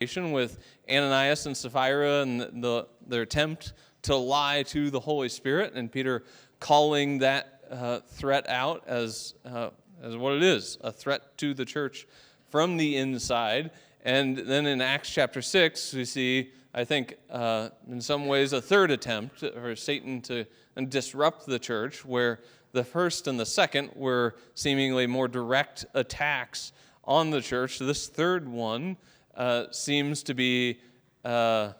with Ananias and Sapphira and the, their attempt to lie to the Holy Spirit, and Peter calling that uh, threat out as, uh, as what it is a threat to the church from the inside. And then in Acts chapter 6, we see, I think, uh, in some ways, a third attempt for Satan to disrupt the church, where the first and the second were seemingly more direct attacks on the church. This third one, uh, seems to be uh,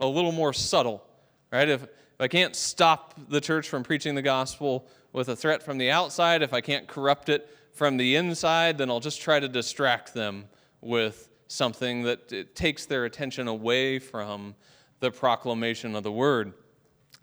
a little more subtle, right? If, if I can't stop the church from preaching the gospel with a threat from the outside, if I can't corrupt it from the inside, then I'll just try to distract them with something that takes their attention away from the proclamation of the word.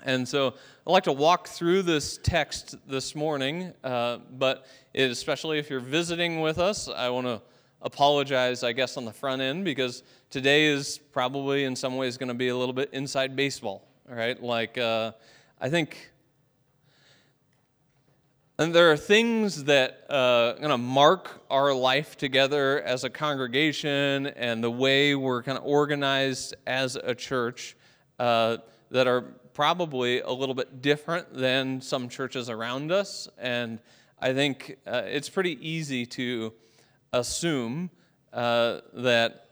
And so I'd like to walk through this text this morning, uh, but especially if you're visiting with us, I want to apologize, I guess, on the front end because today is probably in some ways going to be a little bit inside baseball, right? Like, uh, I think. And there are things that uh, going mark our life together as a congregation and the way we're kind of organized as a church uh, that are probably a little bit different than some churches around us. And I think uh, it's pretty easy to assume uh, that,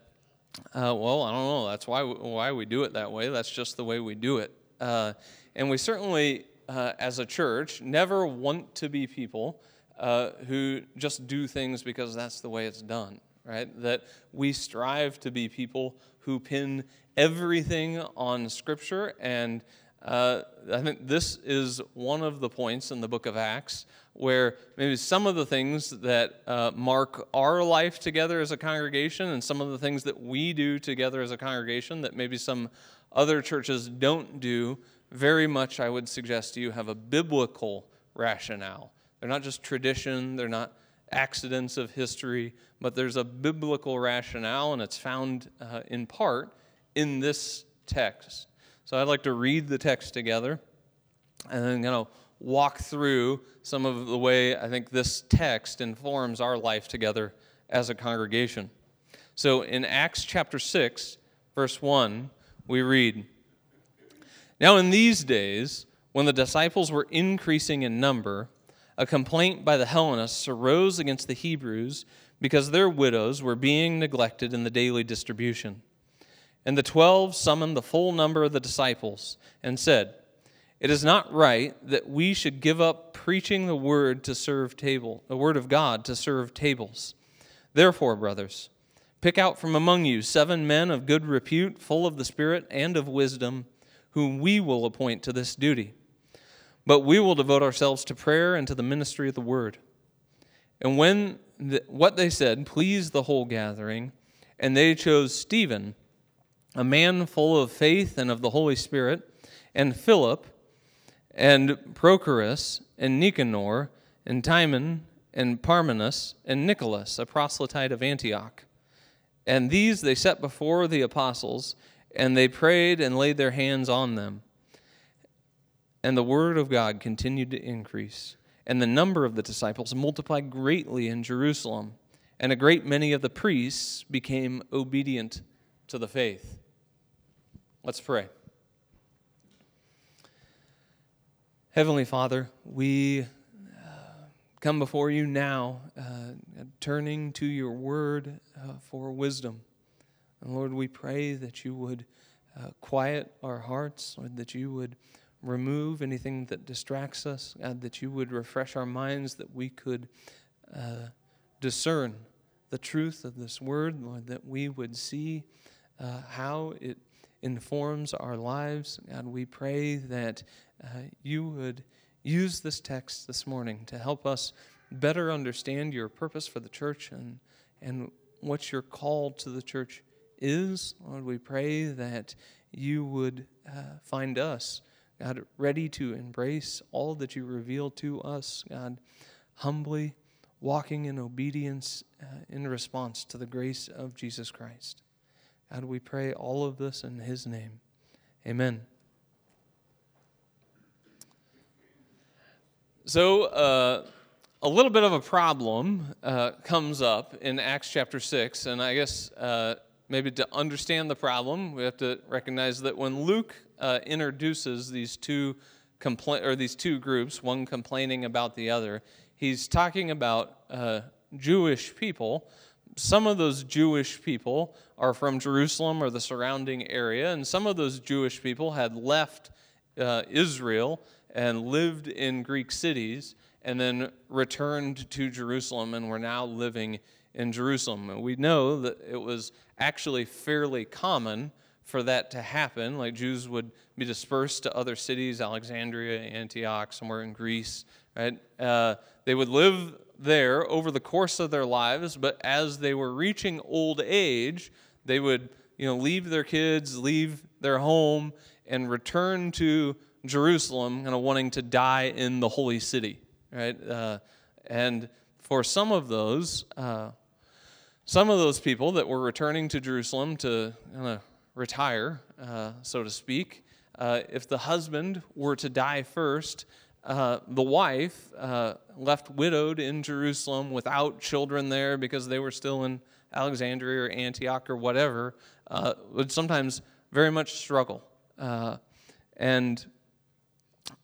uh, well, I don't know, that's why, why we do it that way. That's just the way we do it. Uh, and we certainly, uh, as a church, never want to be people uh, who just do things because that's the way it's done, right? That we strive to be people who pin everything on Scripture and uh, I think this is one of the points in the book of Acts where maybe some of the things that uh, mark our life together as a congregation and some of the things that we do together as a congregation that maybe some other churches don't do, very much, I would suggest to you, have a biblical rationale. They're not just tradition, they're not accidents of history, but there's a biblical rationale, and it's found uh, in part in this text. So I'd like to read the text together and then kind of walk through some of the way I think this text informs our life together as a congregation. So in Acts chapter 6, verse 1, we read Now in these days, when the disciples were increasing in number, a complaint by the Hellenists arose against the Hebrews because their widows were being neglected in the daily distribution. And the twelve summoned the full number of the disciples and said, It is not right that we should give up preaching the word to serve table, the word of God to serve tables. Therefore, brothers, pick out from among you seven men of good repute, full of the Spirit and of wisdom, whom we will appoint to this duty. But we will devote ourselves to prayer and to the ministry of the word. And when the, what they said pleased the whole gathering, and they chose Stephen a man full of faith and of the Holy Spirit, and Philip, and Prochorus, and Nicanor, and Timon, and Parmenas, and Nicholas, a proselyte of Antioch. And these they set before the apostles, and they prayed and laid their hands on them. And the word of God continued to increase, and the number of the disciples multiplied greatly in Jerusalem, and a great many of the priests became obedient to the faith. Let's pray. Heavenly Father, we uh, come before you now, uh, turning to your word uh, for wisdom. And Lord, we pray that you would uh, quiet our hearts, Lord, that you would remove anything that distracts us, God, that you would refresh our minds, that we could uh, discern the truth of this word, Lord, that we would see uh, how it informs our lives. God, we pray that uh, you would use this text this morning to help us better understand your purpose for the church and, and what your call to the church is. Lord, we pray that you would uh, find us, God, ready to embrace all that you reveal to us, God, humbly walking in obedience uh, in response to the grace of Jesus Christ. God, we pray all of this in His name. Amen. So, uh, a little bit of a problem uh, comes up in Acts chapter 6, and I guess uh, maybe to understand the problem, we have to recognize that when Luke uh, introduces these two or these two groups, one complaining about the other, he's talking about uh, Jewish people. Some of those Jewish people are from Jerusalem or the surrounding area, and some of those Jewish people had left uh, Israel and lived in Greek cities and then returned to Jerusalem and were now living in Jerusalem. And we know that it was actually fairly common for that to happen. Like Jews would be dispersed to other cities, Alexandria, Antioch, somewhere in Greece, right? Uh, they would live there over the course of their lives, but as they were reaching old age, they would, you know, leave their kids, leave their home, and return to Jerusalem, kind of wanting to die in the holy city, right? Uh, and for some of those, uh, some of those people that were returning to Jerusalem to retire, uh, so to speak, uh, if the husband were to die first, uh, the wife, uh, left widowed in Jerusalem without children there because they were still in Alexandria or Antioch or whatever, uh, would sometimes very much struggle. Uh, and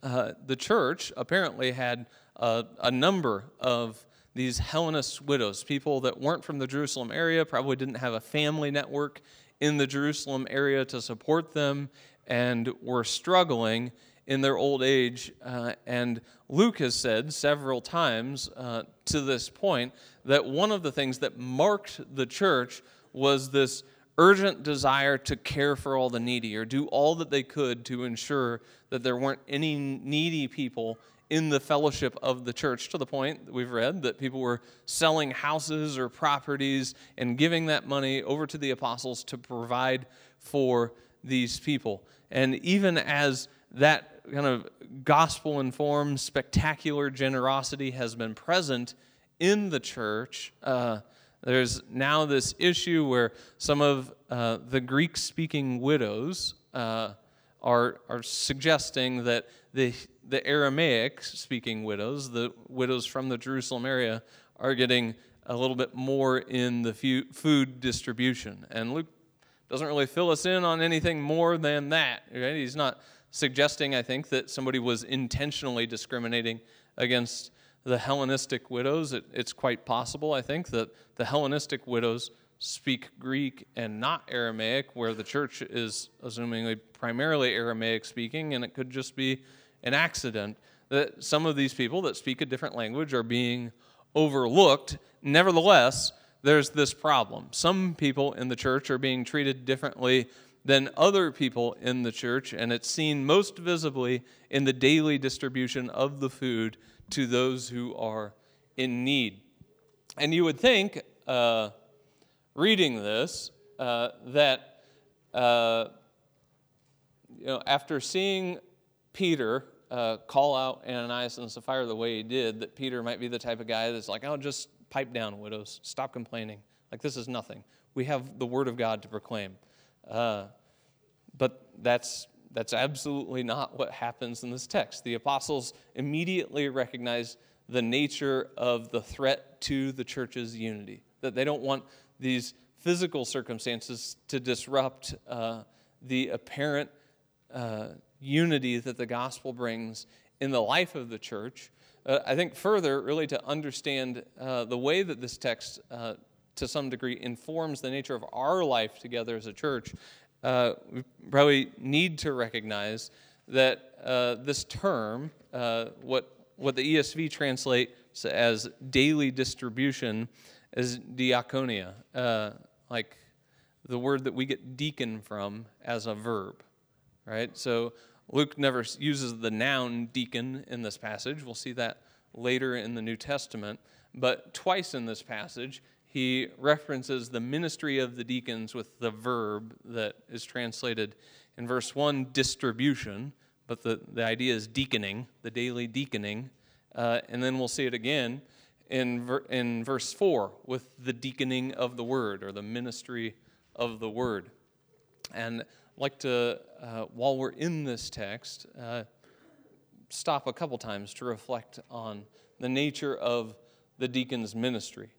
the church apparently had a number of these Hellenist widows, people that weren't from the Jerusalem area, probably didn't have a family network in the Jerusalem area to support them, and were struggling in their old age. Uh, and Luke has said several times uh, to this point that one of the things that marked the church was this urgent desire to care for all the needy or do all that they could to ensure that there weren't any needy people in the fellowship of the church to the point that we've read that people were selling houses or properties and giving that money over to the apostles to provide for these people. And even as that kind of gospel informed, spectacular generosity has been present in the church, uh, there's now this issue where some of uh, the Greek speaking widows uh, are, are suggesting that the, the Aramaic speaking widows, the widows from the Jerusalem area, are getting a little bit more in the food distribution. And Luke doesn't really fill us in on anything more than that. Right? He's not suggesting, I think, that somebody was intentionally discriminating against the Hellenistic widows. It, it's quite possible, I think, that the Hellenistic widows speak Greek and not Aramaic, where the church is assumingly primarily Aramaic speaking, and it could just be an accident that some of these people that speak a different language are being overlooked. Nevertheless, there's this problem. Some people in the church are being treated differently than other people in the church, and it's seen most visibly in the daily distribution of the food to those who are in need. And you would think, uh, reading this uh, that uh, you know, after seeing Peter uh, call out Ananias and Sapphira the way he did, that Peter might be the type of guy that's like, oh, just pipe down, widows. Stop complaining. Like, this is nothing. We have the word of God to proclaim. Uh, but that's, that's absolutely not what happens in this text. The apostles immediately recognize the nature of the threat to the church's unity, that they don't want these physical circumstances to disrupt uh, the apparent uh, unity that the gospel brings in the life of the church. Uh, I think further, really to understand uh, the way that this text, uh, to some degree, informs the nature of our life together as a church, uh, we probably need to recognize that this term, what, what the ESV translates as daily distribution, is diaconia, uh, like the word that we get deacon from as a verb, right? So Luke never uses the noun deacon in this passage. We'll see that later in the New Testament. But twice in this passage, he references the ministry of the deacons with the verb that is translated in verse 1, distribution, but the, the idea is deaconing, the daily deaconing. Uh, and then we'll see it again in, ver- in verse 4 with the deaconing of the word or the ministry of the word. And I'd like to, uh, while we're in this text, uh, stop a couple times to reflect on the nature of the deacon's ministry.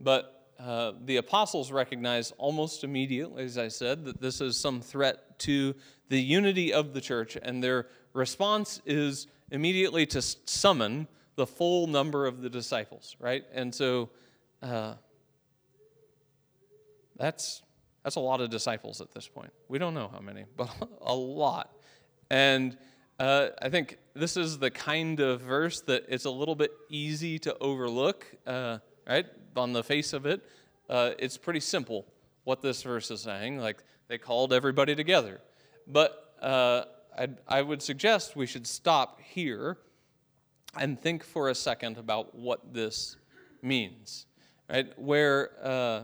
But uh, the apostles recognized almost immediately, as I said, that this is some threat to the unity of the church, and their response is immediately to summon the full number of the disciples, right? And so uh, that's that's a lot of disciples at this point. We don't know how many, but a lot. And uh, I think this is the kind of verse that it's a little bit easy to overlook, uh, right? On the face of it, uh, it's pretty simple what this verse is saying. Like they called everybody together. But uh, I would suggest we should stop here and think for a second about what this means, right? Where uh,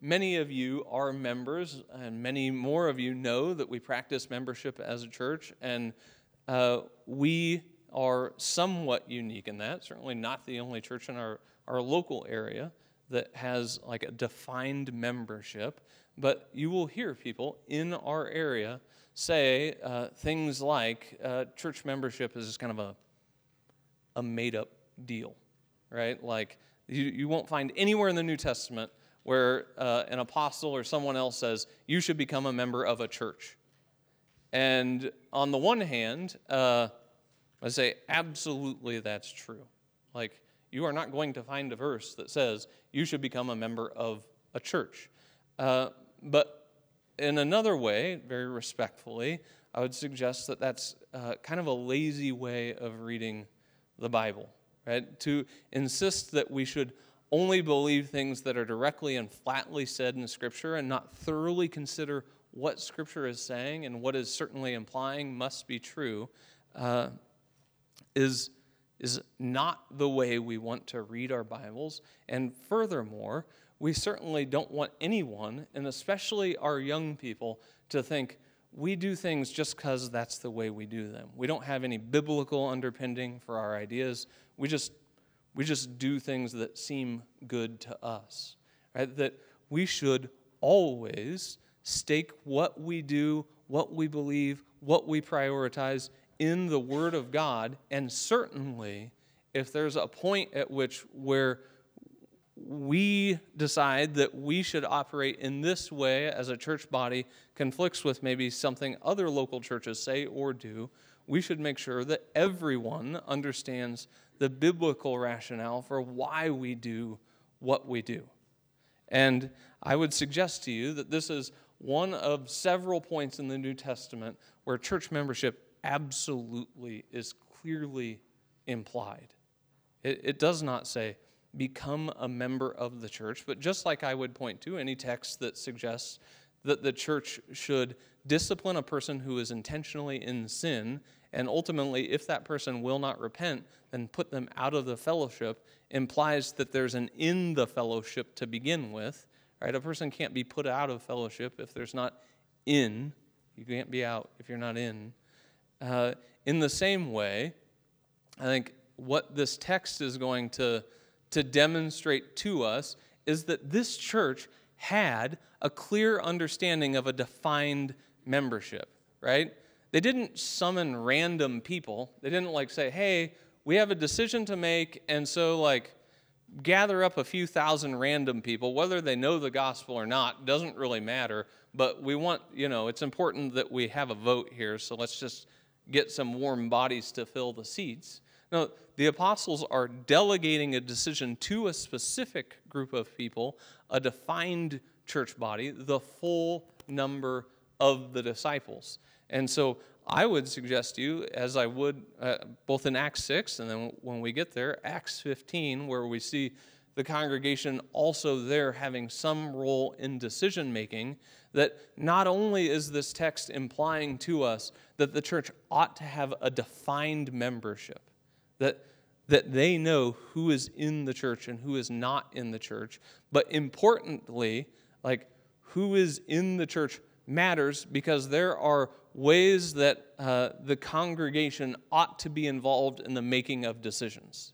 many of you are members, and many more of you know that we practice membership as a church, and uh, we are somewhat unique in that. Certainly not the only church in our, our local area that has like a defined membership, but you will hear people in our area say uh, things like uh, church membership is just kind of a, a made up deal, right? Like you, you won't find anywhere in the New Testament where uh, an apostle or someone else says, you should become a member of a church. And on the one hand, uh, I say, absolutely that's true. Like, you are not going to find a verse that says you should become a member of a church. Uh, but in another way, very respectfully, I would suggest that that's uh, kind of a lazy way of reading the Bible, right? To insist that we should only believe things that are directly and flatly said in Scripture and not thoroughly consider what Scripture is saying and what is certainly implying must be true uh, is, is not the way we want to read our Bibles. And furthermore, we certainly don't want anyone, and especially our young people, to think we do things just because that's the way we do them. We don't have any biblical underpinning for our ideas. We just, we just do things that seem good to us. Right? That we should always stake what we do, what we believe, what we prioritize in the Word of God, and certainly if there's a point at which where we decide that we should operate in this way as a church body conflicts with maybe something other local churches say or do, we should make sure that everyone understands the biblical rationale for why we do what we do. And I would suggest to you that this is one of several points in the New Testament where church membership absolutely is clearly implied. It, it does not say, become a member of the church. But just like I would point to any text that suggests that the church should discipline a person who is intentionally in sin, and ultimately, if that person will not repent, then put them out of the fellowship, implies that there's an in the fellowship to begin with. Right? A person can't be put out of fellowship if there's not in. You can't be out if you're not in. Uh, in the same way, I think what this text is going to to demonstrate to us is that this church had a clear understanding of a defined membership, right? They didn't summon random people. They didn't like say, hey, we have a decision to make, and so like gather up a few thousand random people, whether they know the gospel or not, doesn't really matter. But we want, you know, it's important that we have a vote here, so let's just get some warm bodies to fill the seats. No, the apostles are delegating a decision to a specific group of people, a defined church body, the full number of the disciples. And so I would suggest to you, as I would uh, both in Acts 6 and then when we get there, Acts 15, where we see the congregation also there having some role in decision making, that not only is this text implying to us that the church ought to have a defined membership, that, that they know who is in the church and who is not in the church. But importantly, like who is in the church matters because there are ways that uh, the congregation ought to be involved in the making of decisions.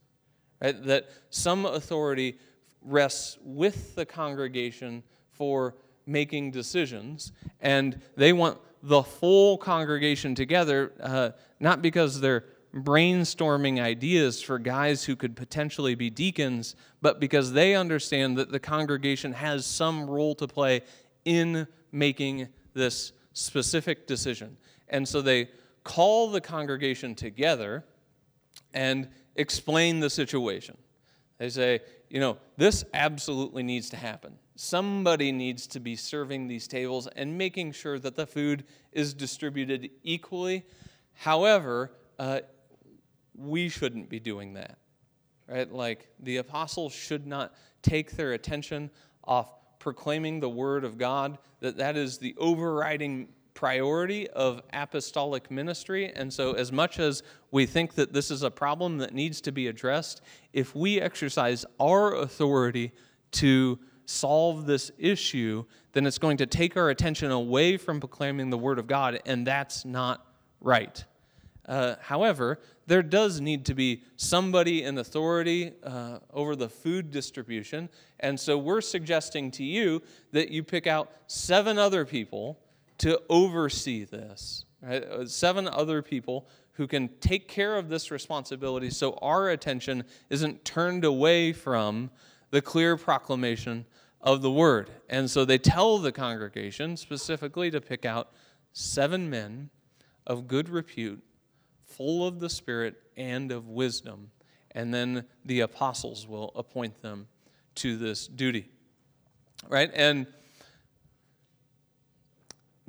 Right? That some authority rests with the congregation for making decisions, and they want the full congregation together, uh, not because they're brainstorming ideas for guys who could potentially be deacons, but because they understand that the congregation has some role to play in making this specific decision. And so they call the congregation together and explain the situation. They say, you know, this absolutely needs to happen. Somebody needs to be serving these tables and making sure that the food is distributed equally. However, uh, we shouldn't be doing that, right? Like the apostles should not take their attention off proclaiming the word of God, that that is the overriding priority of apostolic ministry. And so, as much as we think that this is a problem that needs to be addressed, if we exercise our authority to solve this issue, then it's going to take our attention away from proclaiming the Word of God, and that's not right. Uh, however, there does need to be somebody in authority uh, over the food distribution. And so we're suggesting to you that you pick out seven other people to oversee this. Right? Uh, seven other people who can take care of this responsibility so our attention isn't turned away from the clear proclamation of the word. And so they tell the congregation specifically to pick out seven men of good repute, full of the Spirit and of wisdom. And then the apostles will appoint them to this duty. Right? And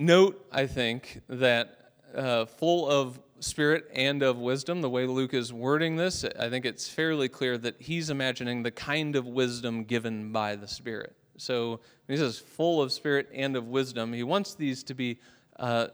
Note, I think, that uh, full of spirit and of wisdom, the way Luke is wording this, I think it's fairly clear that he's imagining the kind of wisdom given by the Spirit. So he says full of spirit and of wisdom, he wants these to be uh,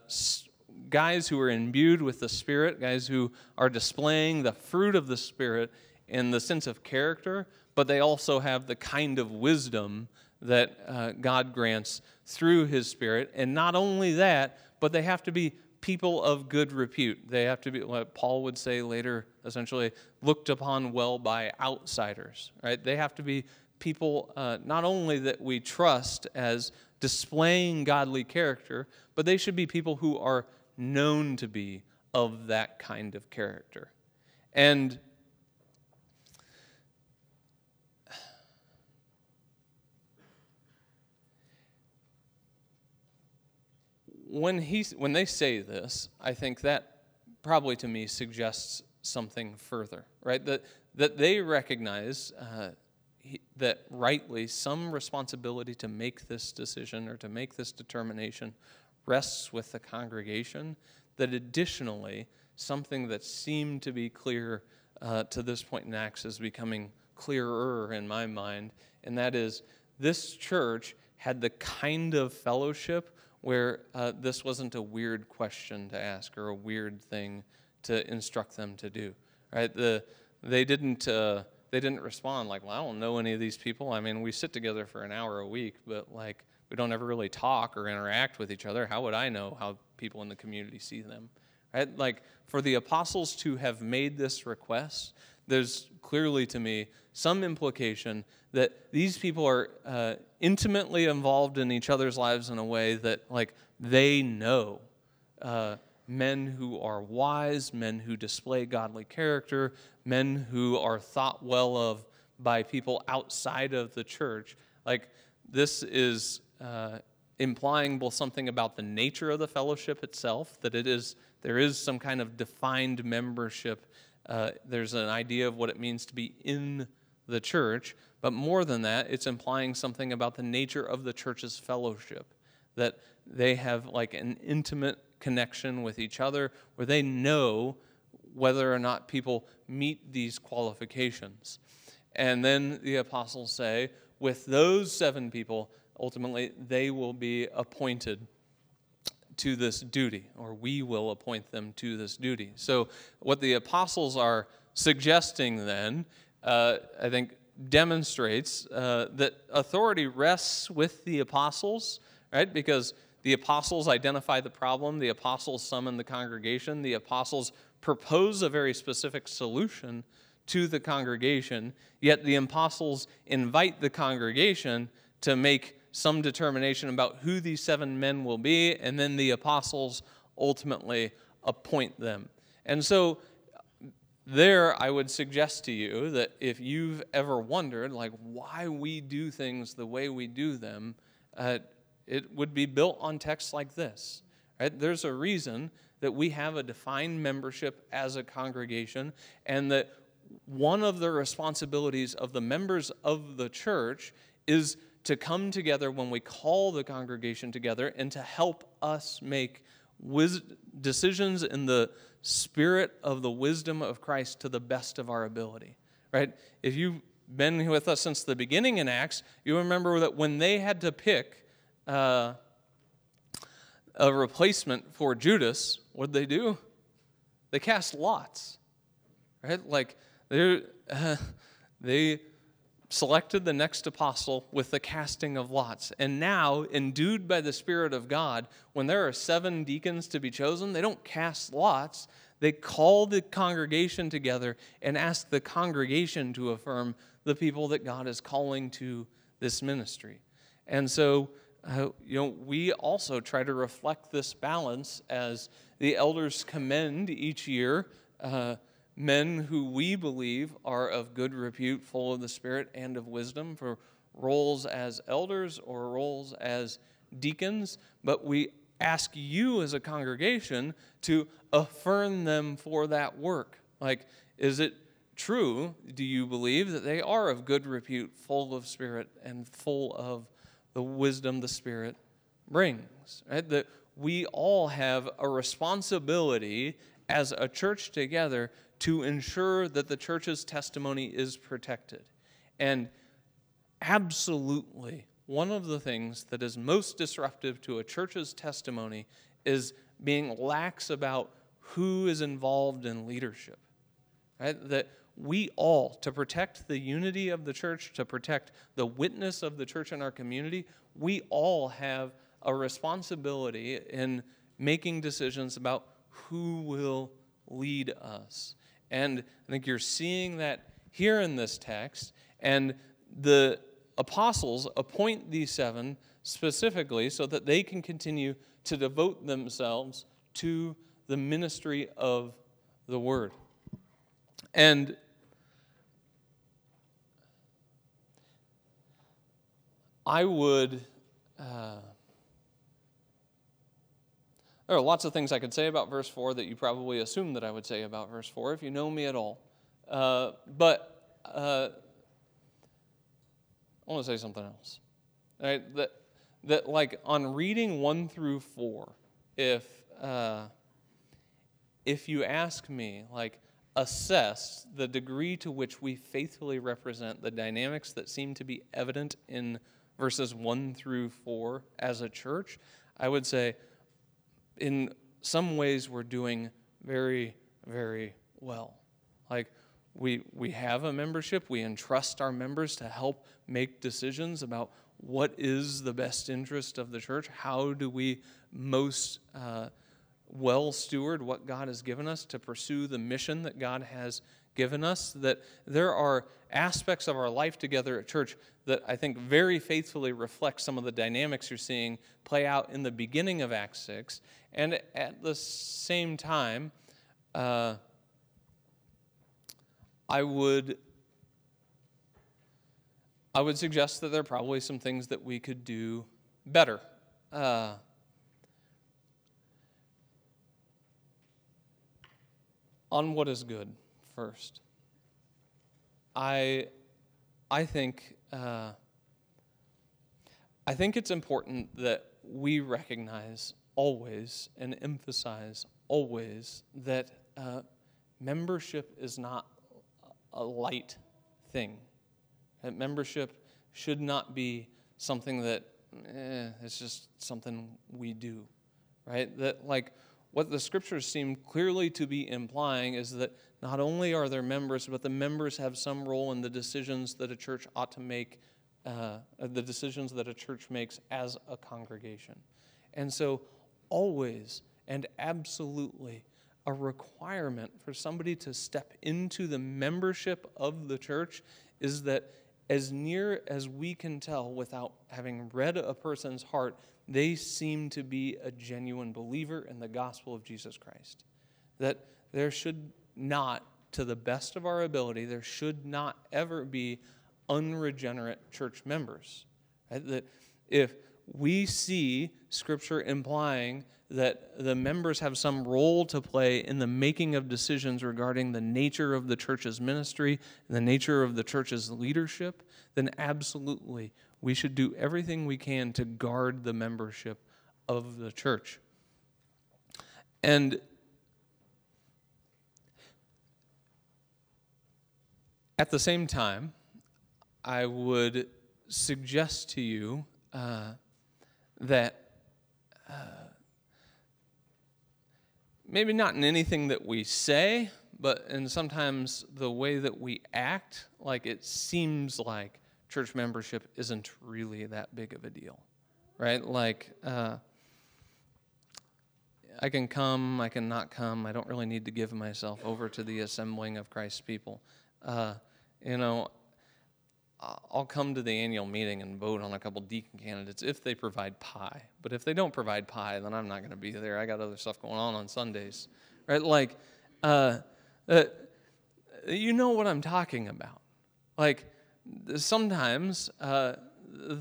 guys who are imbued with the Spirit, guys who are displaying the fruit of the Spirit in the sense of character, but they also have the kind of wisdom that uh, God grants through His Spirit. And not only that, but they have to be people of good repute. They have to be, what Paul would say later, essentially, looked upon well by outsiders, right? They have to be people uh, not only that we trust as displaying godly character, but they should be people who are known to be of that kind of character. And when, he, when they say this, I think that probably to me suggests something further, right? That, that they recognize uh, he, that rightly some responsibility to make this decision or to make this determination rests with the congregation, that additionally, something that seemed to be clear uh, to this point in Acts is becoming clearer in my mind, and that is this church had the kind of fellowship where uh, this wasn't a weird question to ask or a weird thing to instruct them to do. Right? The, they didn't. Uh, they didn't respond like, "Well, I don't know any of these people. I mean, we sit together for an hour a week, but like, we don't ever really talk or interact with each other. How would I know how people in the community see them?" Right? Like, for the apostles to have made this request, there's clearly to me some implication that these people are uh, intimately involved in each other's lives in a way that, like, they know uh, men who are wise, men who display godly character, men who are thought well of by people outside of the church. Like, this is uh, implying both something about the nature of the fellowship itself, that it is there is some kind of defined membership uh, there's an idea of what it means to be in the church, but more than that, it's implying something about the nature of the church's fellowship, that they have like an intimate connection with each other where they know whether or not people meet these qualifications. And then the apostles say, with those seven people, ultimately, they will be appointed to this duty, or we will appoint them to this duty. So, what the apostles are suggesting then, uh, I think, demonstrates uh, that authority rests with the apostles, right? Because the apostles identify the problem, the apostles summon the congregation, the apostles propose a very specific solution to the congregation, yet the apostles invite the congregation to make some determination about who these seven men will be, and then the apostles ultimately appoint them. And so there I would suggest to you that if you've ever wondered, like, why we do things the way we do them, uh, it would be built on texts like this. Right? There's a reason that we have a defined membership as a congregation, and that one of the responsibilities of the members of the church is to come together when we call the congregation together and to help us make wis- decisions in the spirit of the wisdom of Christ to the best of our ability. Right? If you've been with us since the beginning in Acts, you remember that when they had to pick uh, a replacement for Judas, what did they do? They cast lots. Right? Like they uh, they selected the next apostle with the casting of lots. And now, endued by the Spirit of God, when there are seven deacons to be chosen, they don't cast lots. They call the congregation together and ask the congregation to affirm the people that God is calling to this ministry. And so, uh, you know, we also try to reflect this balance as the elders commend each year. Uh, men who we believe are of good repute, full of the Spirit and of wisdom for roles as elders or roles as deacons, but we ask you as a congregation to affirm them for that work. Like, is it true? Do you believe that they are of good repute, full of Spirit, and full of the wisdom the Spirit brings? Right? That we all have a responsibility as a church together to ensure that the church's testimony is protected. And absolutely, one of the things that is most disruptive to a church's testimony is being lax about who is involved in leadership. Right? That we all, to protect the unity of the church, to protect the witness of the church in our community, we all have a responsibility in making decisions about who will lead us. And I think you're seeing that here in this text. And the apostles appoint these seven specifically so that they can continue to devote themselves to the ministry of the word. And I would. Uh, there are lots of things I could say about verse 4 that you probably assume that I would say about verse 4 if you know me at all. Uh, but uh, I want to say something else. That, that, like, on reading 1 through 4, if, uh, if you ask me, like, assess the degree to which we faithfully represent the dynamics that seem to be evident in verses 1 through 4 as a church, I would say, in some ways we're doing very, very well. Like we we have a membership, we entrust our members to help make decisions about what is the best interest of the church. How do we most uh, well steward what God has given us to pursue the mission that God has given us, that there are aspects of our life together at church that I think very faithfully reflect some of the dynamics you're seeing play out in the beginning of Acts 6. And at the same time, uh, I would I would suggest that there are probably some things that we could do better. Uh, on what is good first. I, I think, uh, I think it's important that we recognize always and emphasize always that uh, membership is not a light thing. That membership should not be something that eh, it's just something we do, right? That like what the scriptures seem clearly to be implying is that not only are there members, but the members have some role in the decisions that a church ought to make, uh, the decisions that a church makes as a congregation. And so, always and absolutely, a requirement for somebody to step into the membership of the church is that, as near as we can tell without having read a person's heart, they seem to be a genuine believer in the gospel of Jesus Christ. That there should not, to the best of our ability, there should not ever be unregenerate church members. Right? That if we see Scripture implying that the members have some role to play in the making of decisions regarding the nature of the church's ministry the nature of the church's leadership, then absolutely we should do everything we can to guard the membership of the church. And at the same time, I would suggest to you uh, that uh, maybe not in anything that we say, but in sometimes the way that we act, like it seems like church membership isn't really that big of a deal, right? Like, uh, I can come, I can not come. I don't really need to give myself over to the assembling of Christ's people. Uh, you know, I'll come to the annual meeting and vote on a couple deacon candidates if they provide pie. But if they don't provide pie, then I'm not going to be there. I got other stuff going on on Sundays, right? Like, uh, uh, you know what I'm talking about. Like, sometimes uh,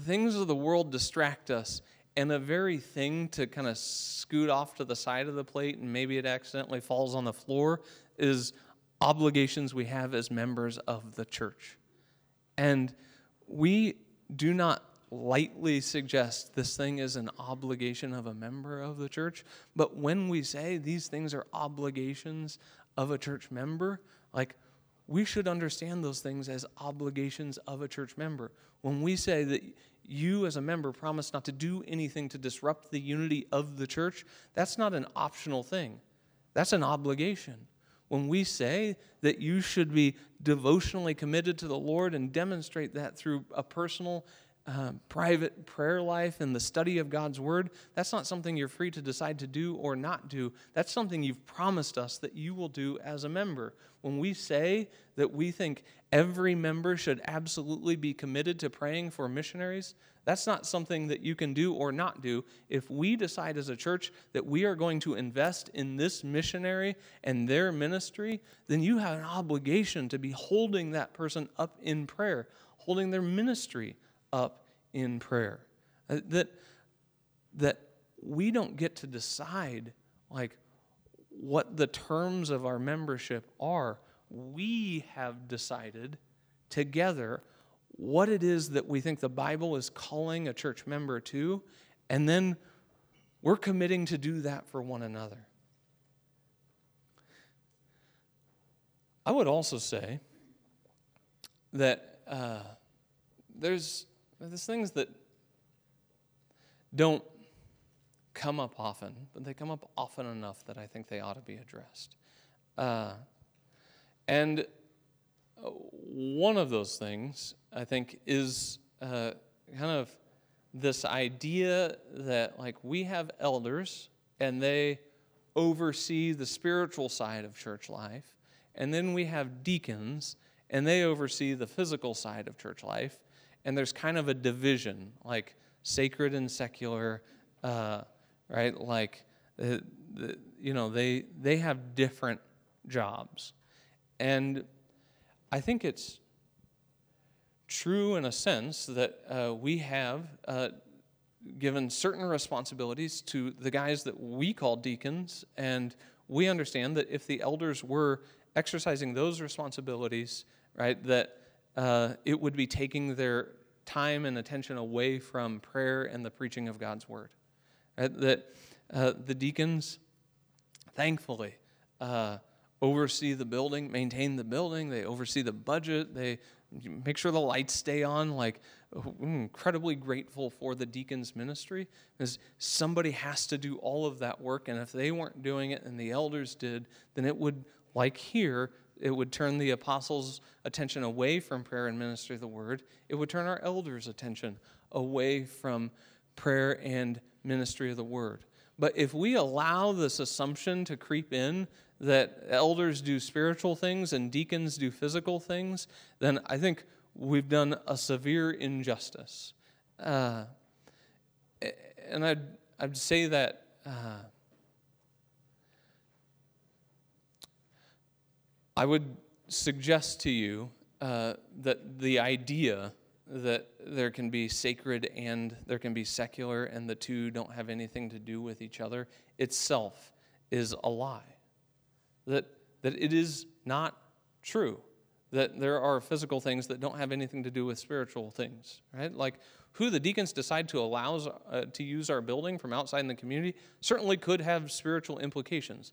things of the world distract us, and the very thing to kind of scoot off to the side of the plate and maybe it accidentally falls on the floor is obligations we have as members of the church. And we do not lightly suggest this thing is an obligation of a member of the church, but when we say these things are obligations of a church member, like we should understand those things as obligations of a church member. When we say that you as a member promise not to do anything to disrupt the unity of the church, that's not an optional thing. That's an obligation when we say that you should be devotionally committed to the Lord and demonstrate that through a personal, uh, private prayer life and the study of God's Word, that's not something you're free to decide to do or not do. That's something you've promised us that you will do as a member. When we say that we think every member should absolutely be committed to praying for missionaries, that's not something that you can do or not do. If we decide as a church that we are going to invest in this missionary and their ministry, then you have an obligation to be holding that person up in prayer, holding their ministry up in prayer. Uh, that, that we don't get to decide, like, what the terms of our membership are. We have decided together what it is that we think the Bible is calling a church member to, and then we're committing to do that for one another. I would also say that uh, there's, there's things that don't come up often, but they come up often enough that I think they ought to be addressed. Uh, and one of those things, I think, is uh, kind of this idea that, like, we have elders and they oversee the spiritual side of church life, and then we have deacons and they oversee the physical side of church life, and there's kind of a division, like sacred and secular, uh, right? Like, the, the, you know, they they have different jobs, and I think it's true in a sense that uh, we have uh, given certain responsibilities to the guys that we call deacons, and we understand that if the elders were exercising those responsibilities, right, that uh, it would be taking their time and attention away from prayer and the preaching of God's word. Right? That uh, the deacons, thankfully, uh, oversee the building, maintain the building, they oversee the budget, they make sure the lights stay on. Like, incredibly grateful for the deacons' ministry because somebody has to do all of that work. And if they weren't doing it and the elders did, then it would, like here, it would turn the apostles' attention away from prayer and ministry of the word. It would turn our elders' attention away from prayer and ministry of the word. But if we allow this assumption to creep in that elders do spiritual things and deacons do physical things, then I think we've done a severe injustice. Uh, and I'd, I'd say that uh, I would suggest to you uh, that the idea that there can be sacred and there can be secular and the two don't have anything to do with each other itself is a lie. That, that it is not true. That there are physical things that don't have anything to do with spiritual things, right? Like who the deacons decide to allow uh, to use our building from outside in the community certainly could have spiritual implications.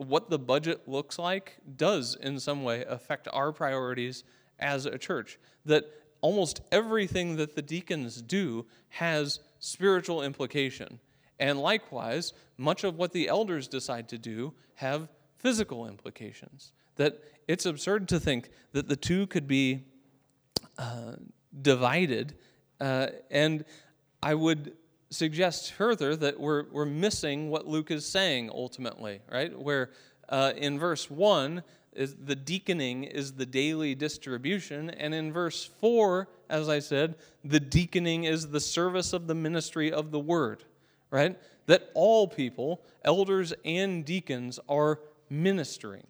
What the budget looks like does, in some way, affect our priorities as a church. That almost everything that the deacons do has spiritual implication. And likewise, much of what the elders decide to do have physical implications. That it's absurd to think that the two could be uh, divided. Uh, and I would suggest further that we're, we're missing what Luke is saying ultimately, right? Where uh, in verse 1, is the diakonia is the daily distribution. And in verse 4, as I said, the diakonia is the service of the ministry of the word, right? That all people, elders and deacons, are ministering.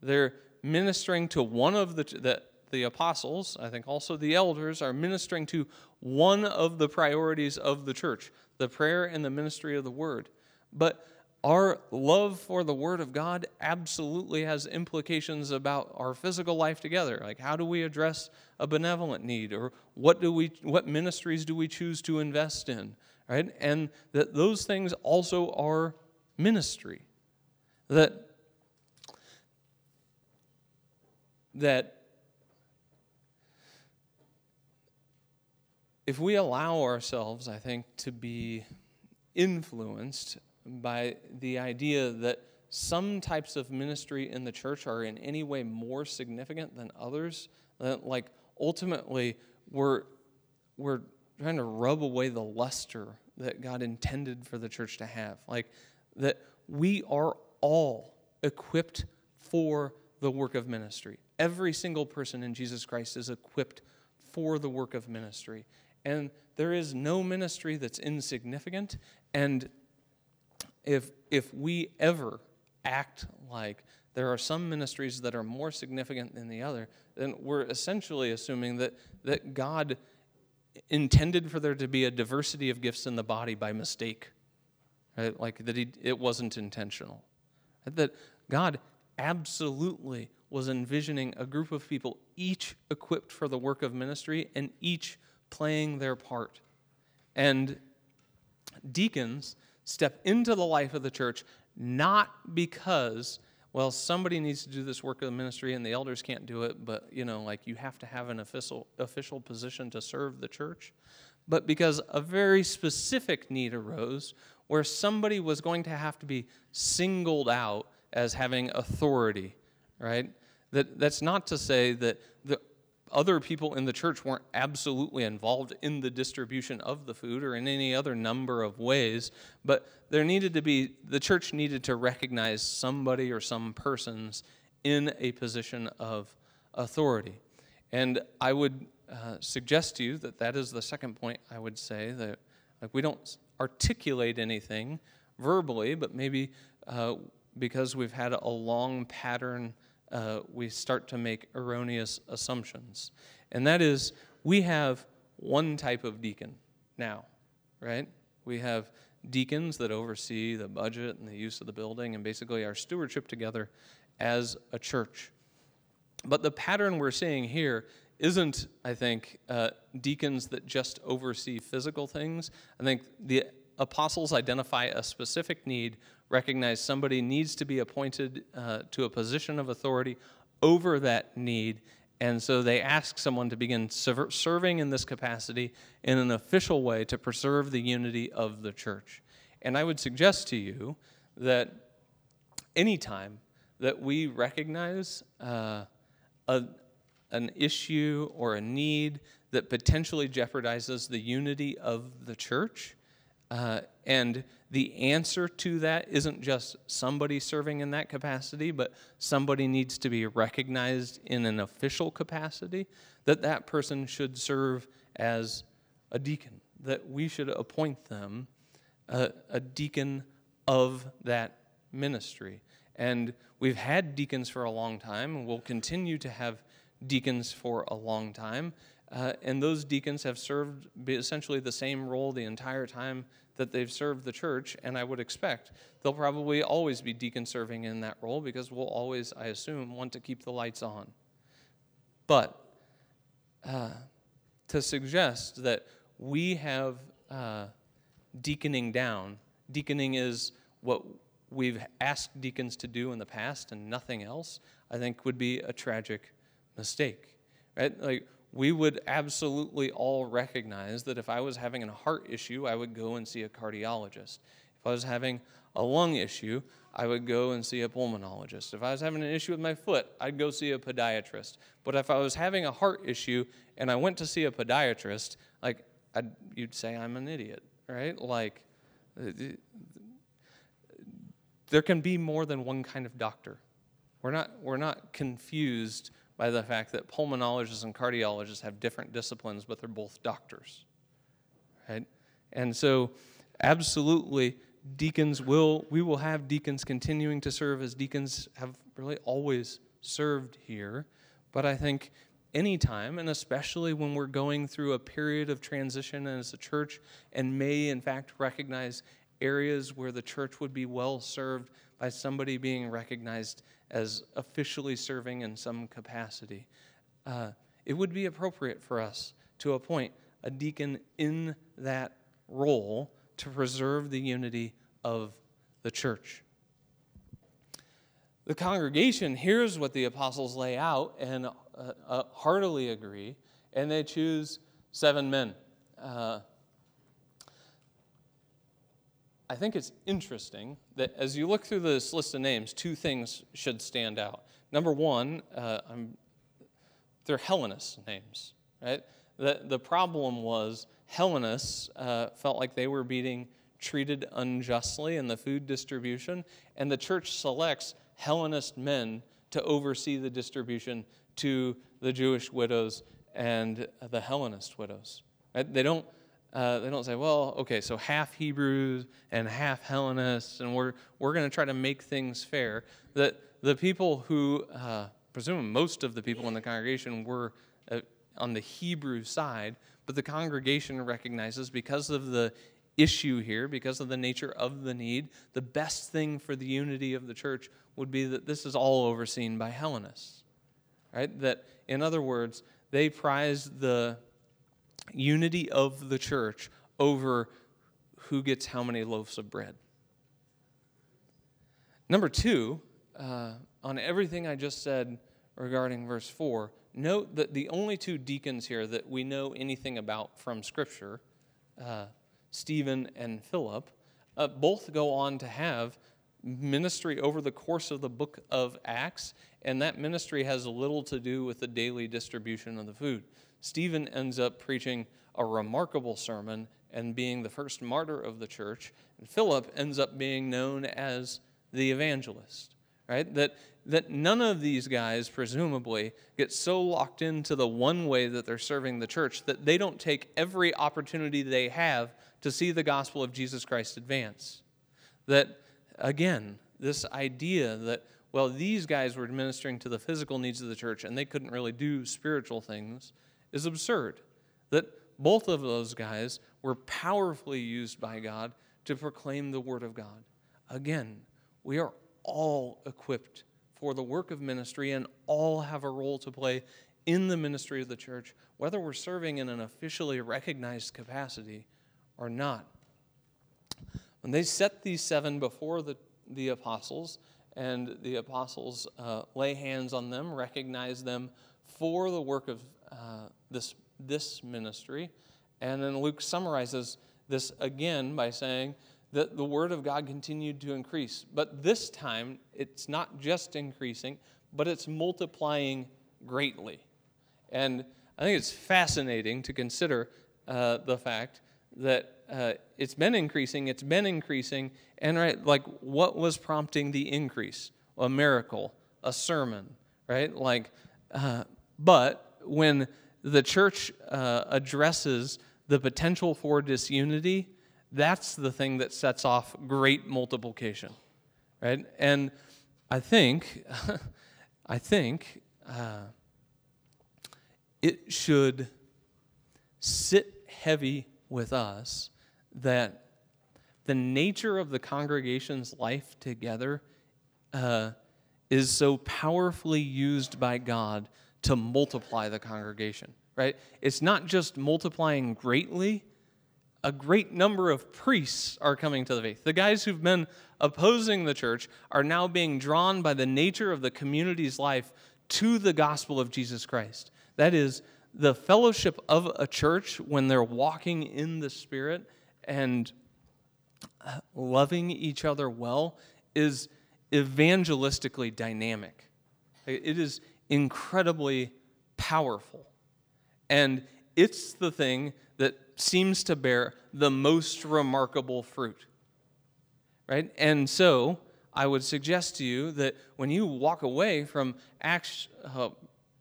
They're ministering to one of the, the, the apostles, I think also the elders, are ministering to one of the priorities of the church the prayer and the ministry of the word. But our love for the Word of God absolutely has implications about our physical life together. Like, how do we address a benevolent need, or what do we, what ministries do we choose to invest in, right? And that those things also are ministry. That that if we allow ourselves, I think, to be influenced by the idea that some types of ministry in the church are in any way more significant than others. That, like, ultimately, we're, we're trying to rub away the luster that God intended for the church to have. Like, that we are all equipped for the work of ministry. Every single person in Jesus Christ is equipped for the work of ministry. And there is no ministry that's insignificant, and if, if we ever act like there are some ministries that are more significant than the other, then we're essentially assuming that, that God intended for there to be a diversity of gifts in the body by mistake. Right? Like that he, it wasn't intentional. That God absolutely was envisioning a group of people, each equipped for the work of ministry and each playing their part. And deacons step into the life of the church not because well somebody needs to do this work of the ministry and the elders can't do it but you know like you have to have an official official position to serve the church but because a very specific need arose where somebody was going to have to be singled out as having authority right that that's not to say that the other people in the church weren't absolutely involved in the distribution of the food or in any other number of ways, but there needed to be, the church needed to recognize somebody or some persons in a position of authority. And I would uh, suggest to you that that is the second point I would say that like we don't articulate anything verbally, but maybe uh, because we've had a long pattern uh, we start to make erroneous assumptions. And that is, we have one type of deacon now, right? We have deacons that oversee the budget and the use of the building and basically our stewardship together as a church. But the pattern we're seeing here isn't, I think, uh, deacons that just oversee physical things. I think the apostles identify a specific need recognize somebody needs to be appointed uh, to a position of authority over that need. And so they ask someone to begin serving in this capacity in an official way to preserve the unity of the church. And I would suggest to you that anytime that we recognize uh, a, an issue or a need that potentially jeopardizes the unity of the church, uh, and the answer to that isn't just somebody serving in that capacity, but somebody needs to be recognized in an official capacity, that that person should serve as a deacon, that we should appoint them a, a deacon of that ministry. And we've had deacons for a long time, and we'll continue to have deacons for a long time. Uh, and those deacons have served essentially the same role the entire time that they've served the church. And I would expect they'll probably always be deacon serving in that role because we'll always, I assume, want to keep the lights on. But uh, to suggest that we have uh, deaconing down, deaconing is what we've asked deacons to do in the past and nothing else, I think would be a tragic mistake. Right? Like we would absolutely all recognize that if I was having a heart issue, I would go and see a cardiologist. If I was having a lung issue, I would go and see a pulmonologist. If I was having an issue with my foot, I'd go see a podiatrist. But if I was having a heart issue and I went to see a podiatrist, like I'd, you'd say I'm an idiot, right? Like uh, there can be more than one kind of doctor. We're not, we're not confused by the fact that pulmonologists and cardiologists have different disciplines, but they're both doctors. Right? And so, absolutely, deacons will, we will have deacons continuing to serve as deacons have really always served here. But I think anytime, and especially when we're going through a period of transition as a church and may, in fact, recognize areas where the church would be well served by somebody being recognized as officially serving in some capacity. Uh, it would be appropriate for us to appoint a deacon in that role to preserve the unity of the church. The congregation hears what the apostles lay out and uh, uh, heartily agree, and they choose seven men. I think it's interesting that as you look through this list of names, two things should stand out. Number one, uh, they're Hellenist names, right? The, the problem was Hellenists uh, felt like they were being treated unjustly in the food distribution, and the church selects Hellenist men to oversee the distribution to the Jewish widows and the Hellenist widows. Right? They don't uh, they don't say, well, okay, so half Hebrews and half Hellenists, and we're, we're going to try to make things fair. That the people who, uh, presume most of the people in the congregation were uh, on the Hebrew side, but the congregation recognizes because of the issue here, because of the nature of the need, the best thing for the unity of the church would be that this is all overseen by Hellenists. Right? That, in other words, they prize the unity of the church over who gets how many loaves of bread. Number two, uh, on everything I just said regarding verse 4, note that the only two deacons here that we know anything about from Scripture, uh, Stephen and Philip, uh, both go on to have ministry over the course of the book of Acts, and that ministry has little to do with the daily distribution of the food. Stephen ends up preaching a remarkable sermon and being the first martyr of the church, and Philip ends up being known as the evangelist, right? That, that none of these guys, presumably, get so locked into the one way that they're serving the church that they don't take every opportunity they have to see the gospel of Jesus Christ advance. That, again, this idea that, well, these guys were ministering to the physical needs of the church and they couldn't really do spiritual things is absurd. That both of those guys were powerfully used by God to proclaim the Word of God. Again, we are all equipped for the work of ministry and all have a role to play in the ministry of the church, whether we're serving in an officially recognized capacity or not. When they set these seven before the, the apostles, and the apostles uh, lay hands on them, recognize them for the work of uh, this, this ministry. And then Luke summarizes this again by saying that the word of God continued to increase. But this time, it's not just increasing, but it's multiplying greatly. And I think it's fascinating to consider uh, the fact that uh, it's been increasing, it's been increasing, and right, like what was prompting the increase? A miracle, a sermon, right? Like, uh, but when the church uh, addresses the potential for disunity, that's the thing that sets off great multiplication, right? And I think, I think uh, it should sit heavy with us that the nature of the congregation's life together uh, is so powerfully used by God to multiply the congregation, right? It's not just multiplying greatly, a great number of priests are coming to the faith. The guys who've been opposing the church are now being drawn by the nature of the community's life to the gospel of Jesus Christ. That is, the fellowship of a church when they're walking in the Spirit and uh, loving each other well is evangelistically dynamic. It is incredibly powerful. And it's the thing that seems to bear the most remarkable fruit. Right? And so, I would suggest to you that when you walk away from Acts, uh,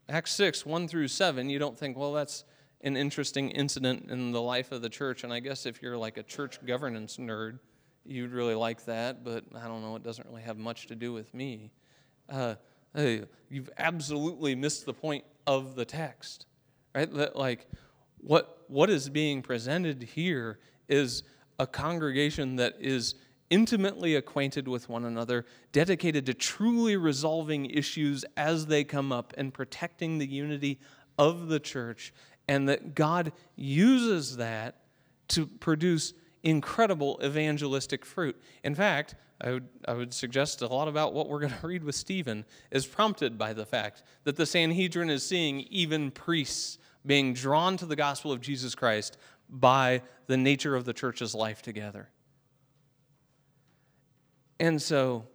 Acts 6, 1 through 7, you don't think, well, that's an interesting incident in the life of the church. And I guess if you're like a church governance nerd, you'd really like that, but I don't know, it doesn't really have much to do with me. Uh, hey, you've absolutely missed the point of the text, right? That, like, what, what is being presented here is a congregation that is intimately acquainted with one another, dedicated to truly resolving issues as they come up and protecting the unity of the church, and that God uses that to produce incredible evangelistic fruit. In fact, I would, I would suggest a lot about what we're going to read with Stephen is prompted by the fact that the Sanhedrin is seeing even priests being drawn to the gospel of Jesus Christ by the nature of the church's life together. And so,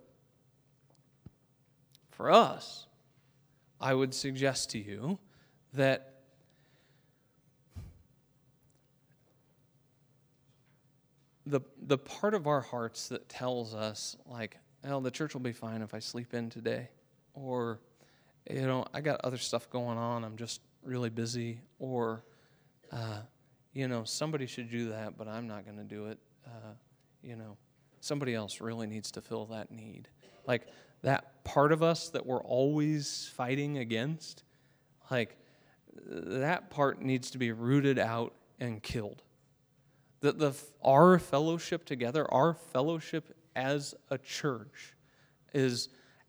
for us, I would suggest to you that the, the part of our hearts that tells us, like, well, the church will be fine if I sleep in today, or, you know, I got other stuff going on, I'm just really busy, or, uh, you know, somebody should do that, but I'm not going to do it. Uh, you know, somebody else really needs to fill that need. Like that part of us that we're always fighting against, like that part needs to be rooted out and killed. That the our fellowship together, our fellowship as a church is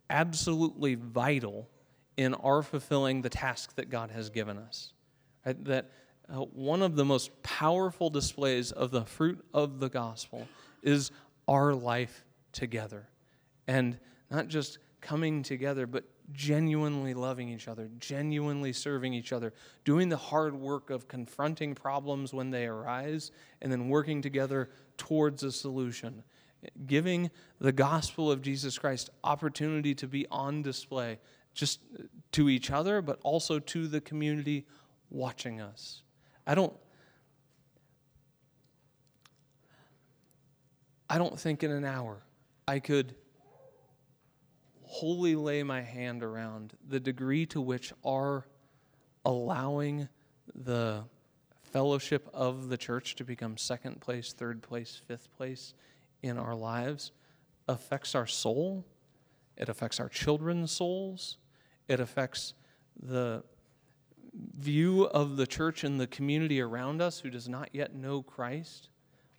absolutely vital in our fulfilling the task that God has given us. Right? That uh, one of the most powerful displays of the fruit of the gospel is our life together. And not just coming together, but genuinely loving each other, genuinely serving each other, doing the hard work of confronting problems when they arise, and then working together towards a solution. Giving the gospel of Jesus Christ opportunity to be on display, just to each other, but also to the community watching us. I don't. I don't think in an hour I could wholly lay my hand around the degree to which our allowing the fellowship of the church to become second place, third place, fifth place in our lives affects our soul. It affects our children's souls. It affects the view of the church and the community around us who does not yet know Christ.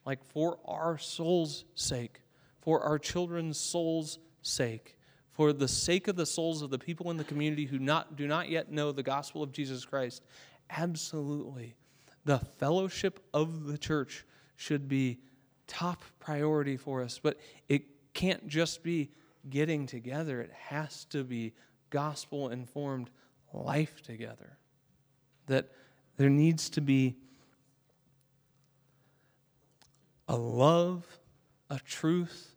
Like for our soul's sake, for our children's souls' sake, for the sake of the souls of the people in the community who not, do not yet know the gospel of Jesus Christ, absolutely. The fellowship of the church should be top priority for us, but it can't just be getting together, it has to be gospel informed life together. That there needs to be a love, a truth,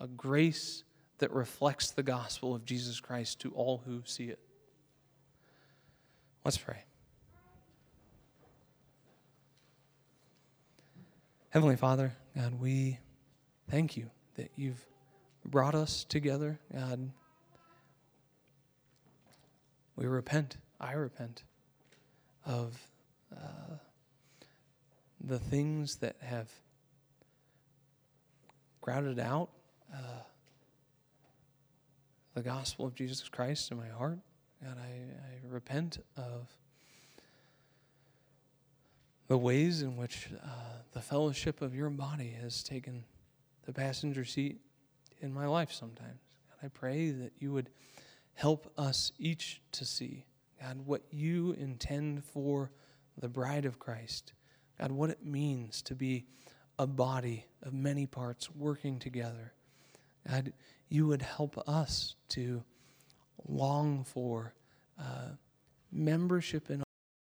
a grace that reflects the gospel of Jesus Christ to all who see it. Let's pray. Heavenly Father, God, we thank you that you've brought us together. God, we repent. I repent of uh, the things that have crowded out uh, the gospel of Jesus Christ in my heart. God, I, I repent of the ways in which uh, the fellowship of your body has taken the passenger seat in my life sometimes. God, I pray that you would help us each to see, God, what you intend for the bride of Christ. God, what it means to be a body of many parts working together. God, you would help us to long for uh, membership in